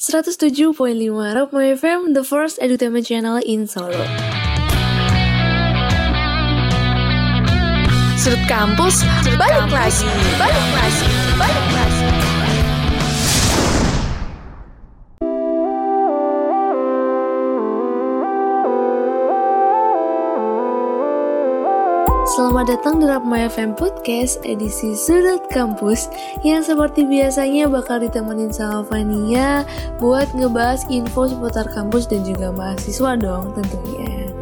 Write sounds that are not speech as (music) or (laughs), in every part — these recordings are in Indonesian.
107.5 Rock My FM, the first edutainment channel in Solo. Sudut kampus, Sudut balik kampus, lagi, balik lagi, balik lagi. Selamat datang di My FM Podcast edisi Sudut Kampus Yang seperti biasanya bakal ditemenin sama Fania Buat ngebahas info seputar kampus dan juga mahasiswa dong tentunya.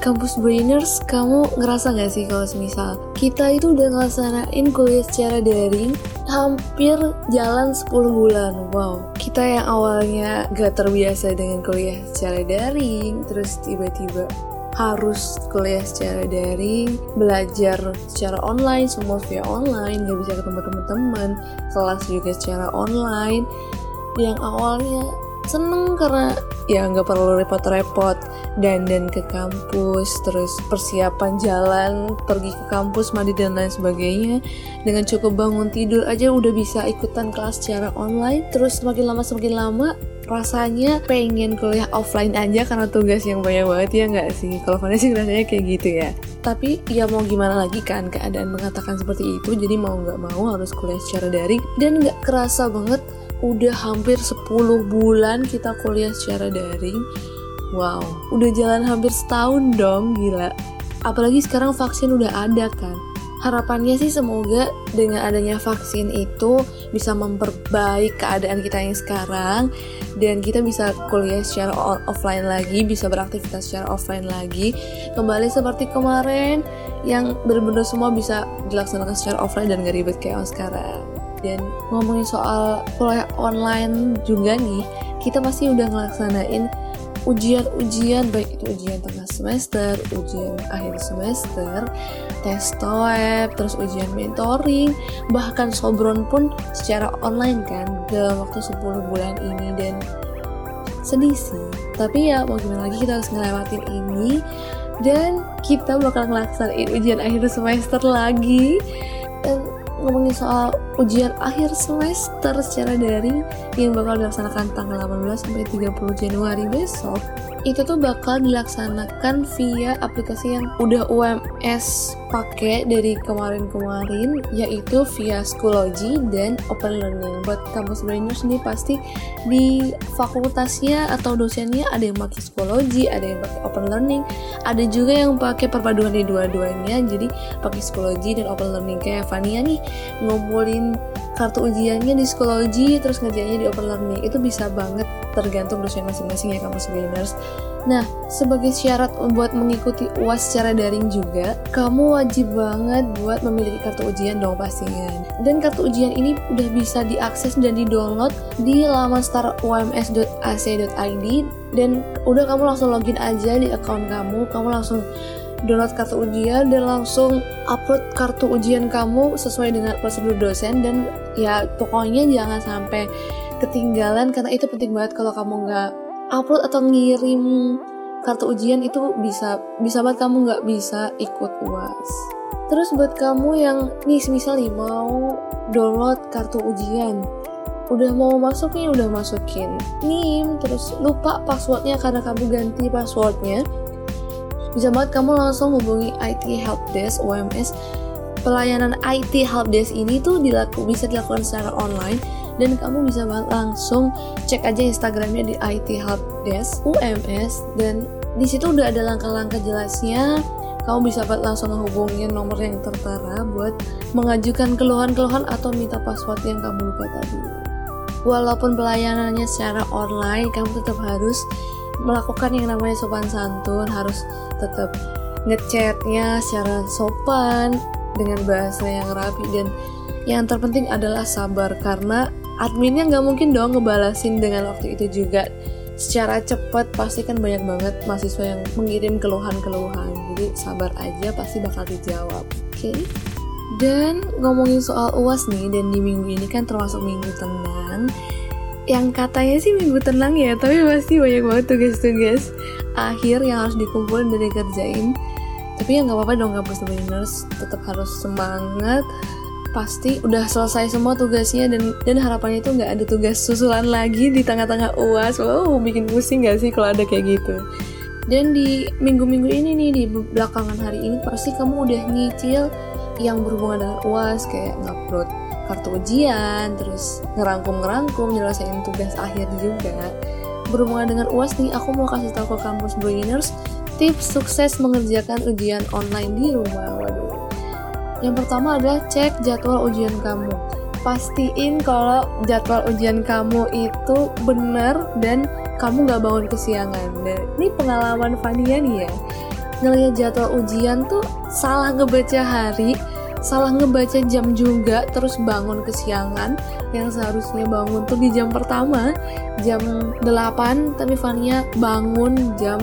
Kampus Brainers, kamu ngerasa gak sih kalau misal kita itu udah ngelaksanain kuliah secara daring hampir jalan 10 bulan? Wow, kita yang awalnya gak terbiasa dengan kuliah secara daring Terus tiba-tiba harus kuliah secara daring, belajar secara online, semua via online, gak bisa ketemu teman-teman, kelas juga secara online. Yang awalnya seneng karena ya nggak perlu repot-repot dan dan ke kampus terus persiapan jalan pergi ke kampus mandi dan lain sebagainya dengan cukup bangun tidur aja udah bisa ikutan kelas secara online terus semakin lama semakin lama rasanya pengen kuliah offline aja karena tugas yang banyak banget ya nggak sih? Kalau Vanessa sih rasanya kayak gitu ya. Tapi ya mau gimana lagi kan keadaan mengatakan seperti itu jadi mau nggak mau harus kuliah secara daring. Dan nggak kerasa banget udah hampir 10 bulan kita kuliah secara daring. Wow udah jalan hampir setahun dong gila. Apalagi sekarang vaksin udah ada kan harapannya sih semoga dengan adanya vaksin itu bisa memperbaik keadaan kita yang sekarang dan kita bisa kuliah secara offline lagi, bisa beraktivitas secara offline lagi, kembali seperti kemarin yang benar-benar semua bisa dilaksanakan secara offline dan gak ribet kayak sekarang. Dan ngomongin soal kuliah online juga nih, kita pasti udah ngelaksanain ujian-ujian baik itu ujian tengah semester, ujian akhir semester, tes TOEP, terus ujian mentoring, bahkan sobron pun secara online kan dalam waktu 10 bulan ini dan sedih sih. Tapi ya mau gimana lagi kita harus ngelewatin ini dan kita bakal ngelaksanain ujian akhir semester lagi dan ngomongin soal ujian akhir semester secara daring yang bakal dilaksanakan tanggal 18 sampai 30 Januari besok itu tuh bakal dilaksanakan via aplikasi yang udah UMS pakai dari kemarin-kemarin yaitu via Schoology dan Open Learning. Buat kampus brainers ini pasti di fakultasnya atau dosennya ada yang pakai Schoology, ada yang pakai Open Learning, ada juga yang pakai perpaduan dari dua-duanya. Jadi pakai Schoology dan Open Learning kayak Fania nih ngumpulin kartu ujiannya di Schoology terus ngerjainnya di Open Learning. Itu bisa banget tergantung dosen masing-masing ya kampus brainers. Nah, sebagai syarat buat mengikuti UAS secara daring juga, kamu wajib banget buat memiliki kartu ujian dong pastinya. Dan kartu ujian ini udah bisa diakses dan di-download di laman start ums.ac.id dan udah kamu langsung login aja di account kamu, kamu langsung download kartu ujian dan langsung upload kartu ujian kamu sesuai dengan prosedur dosen dan ya pokoknya jangan sampai ketinggalan karena itu penting banget kalau kamu nggak upload atau ngirim kartu ujian itu bisa bisa banget kamu nggak bisa ikut uas terus buat kamu yang nih misal nih mau download kartu ujian udah mau masuk nih udah masukin nim terus lupa passwordnya karena kamu ganti passwordnya bisa banget kamu langsung hubungi IT Helpdesk UMS pelayanan IT Helpdesk ini tuh dilaku, bisa dilakukan secara online dan kamu bisa banget langsung cek aja Instagramnya di IT Helpdesk UMS dan di situ udah ada langkah-langkah jelasnya kamu bisa langsung menghubungi nomor yang tertera buat mengajukan keluhan-keluhan atau minta password yang kamu lupa tadi. Walaupun pelayanannya secara online, kamu tetap harus melakukan yang namanya sopan santun, harus tetap ngechatnya secara sopan dengan bahasa yang rapi dan yang terpenting adalah sabar karena adminnya nggak mungkin dong ngebalasin dengan waktu itu juga. Secara cepat pasti kan banyak banget mahasiswa yang mengirim keluhan-keluhan jadi sabar aja pasti bakal dijawab. Oke. Okay? dan ngomongin soal uas nih dan di minggu ini kan termasuk minggu tenang yang katanya sih minggu tenang ya tapi pasti banyak banget tugas-tugas akhir yang harus dikumpulin dan dikerjain. Tapi ya nggak apa-apa dong kampus trainers tetap harus semangat. Pasti udah selesai semua tugasnya dan dan harapannya itu nggak ada tugas susulan lagi di tengah-tengah uas. Wow bikin pusing gak sih kalau ada kayak gitu? Dan di minggu-minggu ini nih di belakangan hari ini pasti kamu udah nyicil yang berhubungan dengan uas kayak ngupload kartu ujian terus ngerangkum-ngerangkum nyelesain tugas akhir juga berhubungan dengan uas nih aku mau kasih tahu ke kampus beginners tips sukses mengerjakan ujian online di rumah waduh yang pertama adalah cek jadwal ujian kamu. Pastiin kalau jadwal ujian kamu itu benar dan kamu gak bangun kesiangan. Nah, ini pengalaman Fania nih ya. Ngeliat jadwal ujian tuh salah ngebaca hari, salah ngebaca jam juga, terus bangun kesiangan. Yang seharusnya bangun tuh di jam pertama, jam 8, tapi Fania bangun jam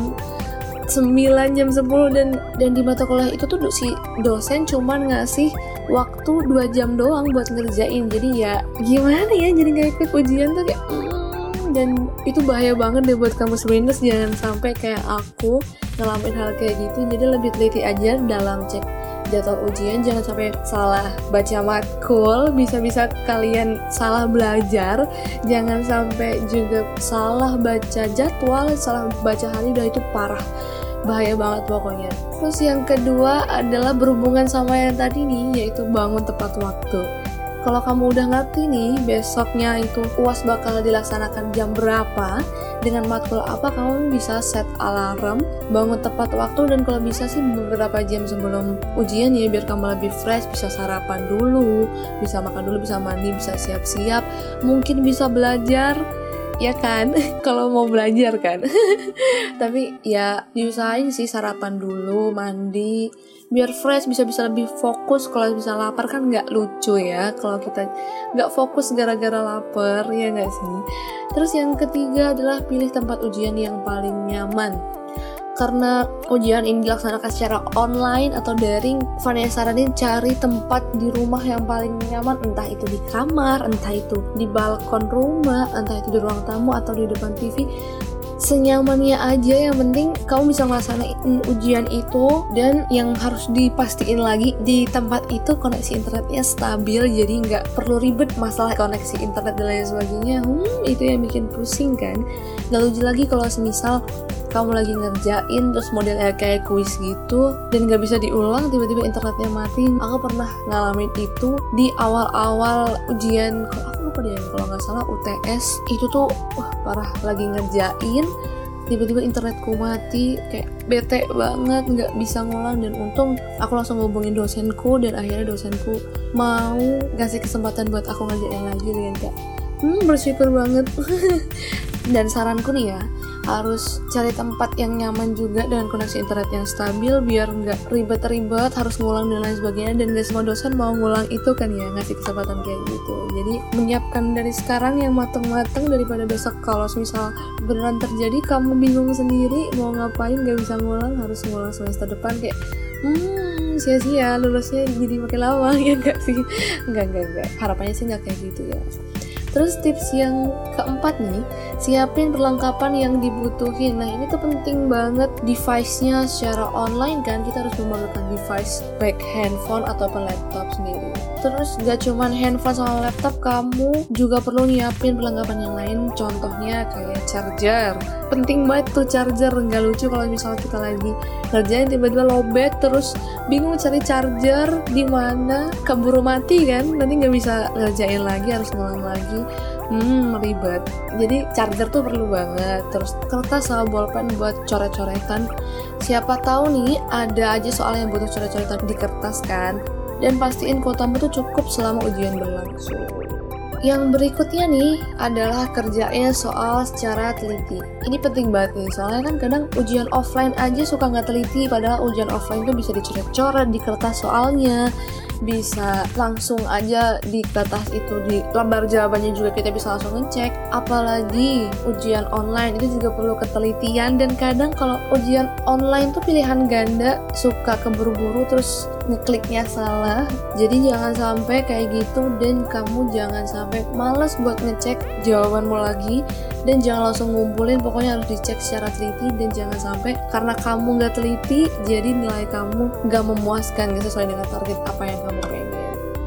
9 jam 10 dan dan di mata kuliah itu tuh si dosen cuman ngasih waktu 2 jam doang buat ngerjain. Jadi ya gimana ya jadi nggak ikut ujian tuh kayak mm, dan itu bahaya banget deh buat kamu sebenarnya jangan sampai kayak aku ngalamin hal kayak gitu. Jadi lebih teliti aja dalam cek jadwal ujian jangan sampai salah baca matkul. Bisa-bisa kalian salah belajar. Jangan sampai juga salah baca jadwal salah baca hari udah itu parah. Bahaya banget pokoknya. Terus yang kedua adalah berhubungan sama yang tadi nih yaitu bangun tepat waktu kalau kamu udah ngerti nih besoknya itu uas bakal dilaksanakan jam berapa dengan matkul apa kamu bisa set alarm bangun tepat waktu dan kalau bisa sih beberapa jam sebelum ujian ya biar kamu lebih fresh bisa sarapan dulu bisa makan dulu bisa mandi bisa siap-siap. Mungkin bisa belajar ya kan? (laughs) Kalau mau belajar kan? (laughs) Tapi ya diusahain sih sarapan dulu mandi. Biar fresh bisa bisa lebih fokus. Kalau bisa lapar kan nggak lucu ya. Kalau kita nggak fokus gara-gara lapar ya nggak sih? Terus yang ketiga adalah pilih tempat ujian yang paling nyaman karena ujian ini dilaksanakan secara online atau daring, Vanessa saranin cari tempat di rumah yang paling nyaman, entah itu di kamar, entah itu di balkon rumah, entah itu di ruang tamu atau di depan TV senyamannya aja yang penting kamu bisa melaksanakan ujian itu dan yang harus dipastiin lagi di tempat itu koneksi internetnya stabil jadi nggak perlu ribet masalah koneksi internet dan lain sebagainya. Hmm itu yang bikin pusing kan? Gak lucu lagi kalau semisal kamu lagi ngerjain terus modelnya kayak kuis gitu dan nggak bisa diulang tiba-tiba internetnya mati aku pernah ngalamin itu di awal-awal ujian lupa deh. Kalau nggak salah UTS itu tuh wah parah. Lagi ngerjain tiba-tiba internetku mati. Kayak bete banget nggak bisa ngulang. Dan untung aku langsung ngubungin dosenku dan akhirnya dosenku mau ngasih kesempatan buat aku ngerjain lagi dengan kayak hmm bersyukur banget. (laughs) Dan saranku nih ya harus cari tempat yang nyaman juga dengan koneksi internet yang stabil biar nggak ribet-ribet harus ngulang dan lain sebagainya. Dan gak semua dosen mau ngulang itu kan ya ngasih kesempatan kayak gitu. Jadi menyiapkan dari sekarang yang mateng-mateng daripada besok. Kalau misal beneran terjadi kamu bingung sendiri mau ngapain gak bisa ngulang harus ngulang semester depan kayak hmm sia-sia lulusnya jadi makin lama (laughs) ya enggak sih? Enggak enggak enggak harapannya sih enggak kayak gitu ya Terus tips yang keempat nih, siapin perlengkapan yang dibutuhin. Nah ini tuh penting banget device-nya secara online kan kita harus menggunakan device baik handphone ataupun laptop sendiri. Terus gak cuman handphone sama laptop, kamu juga perlu nyiapin perlengkapan yang lain. Contohnya kayak charger. Penting banget tuh charger. Nggak lucu kalau misalnya kita lagi kerjain tiba-tiba lobet terus bingung cari charger di mana keburu mati kan. Nanti nggak bisa ngerjain lagi harus ngulang lagi hmm ribet jadi charger tuh perlu banget terus kertas sama bolpen buat coret-coretan siapa tahu nih ada aja soal yang butuh coret-coretan di kertas kan dan pastiin kuotamu tuh cukup selama ujian berlangsung. Yang berikutnya nih adalah kerjain soal secara teliti. Ini penting banget nih, soalnya kan kadang ujian offline aja suka nggak teliti, padahal ujian offline tuh bisa dicoret-coret di kertas soalnya. Bisa langsung aja di kertas itu di lembar jawabannya juga kita bisa langsung ngecek. Apalagi ujian online itu juga perlu ketelitian. Dan kadang kalau ujian online tuh pilihan ganda suka keburu-buru terus ngekliknya salah jadi jangan sampai kayak gitu dan kamu jangan sampai males buat ngecek jawabanmu lagi dan jangan langsung ngumpulin pokoknya harus dicek secara teliti dan jangan sampai karena kamu nggak teliti jadi nilai kamu nggak memuaskan gak sesuai dengan target apa yang kamu pengen.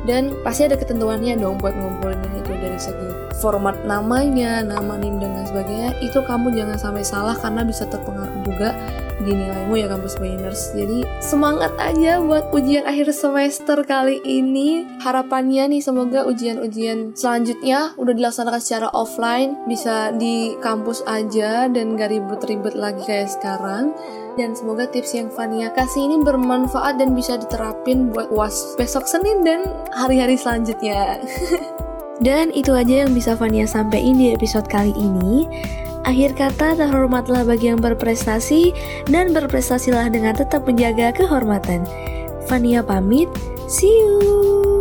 Dan pasti ada ketentuannya dong buat ngumpulin itu dari segi format namanya, nama NIM dan sebagainya. Itu kamu jangan sampai salah karena bisa terpengaruh juga di nilaimu ya kampus Bayiners. Jadi semangat aja buat ujian akhir semester kali ini. Harapannya nih semoga ujian-ujian selanjutnya udah dilaksanakan secara offline, bisa di kampus aja dan gak ribet-ribet lagi kayak sekarang. Dan semoga tips yang Fania kasih ini bermanfaat dan bisa diterapin buat UAS besok Senin dan hari-hari selanjutnya. (laughs) dan itu aja yang bisa Fania sampaikan di episode kali ini. Akhir kata, terhormatlah bagi yang berprestasi dan berprestasilah dengan tetap menjaga kehormatan. Fania pamit, see you!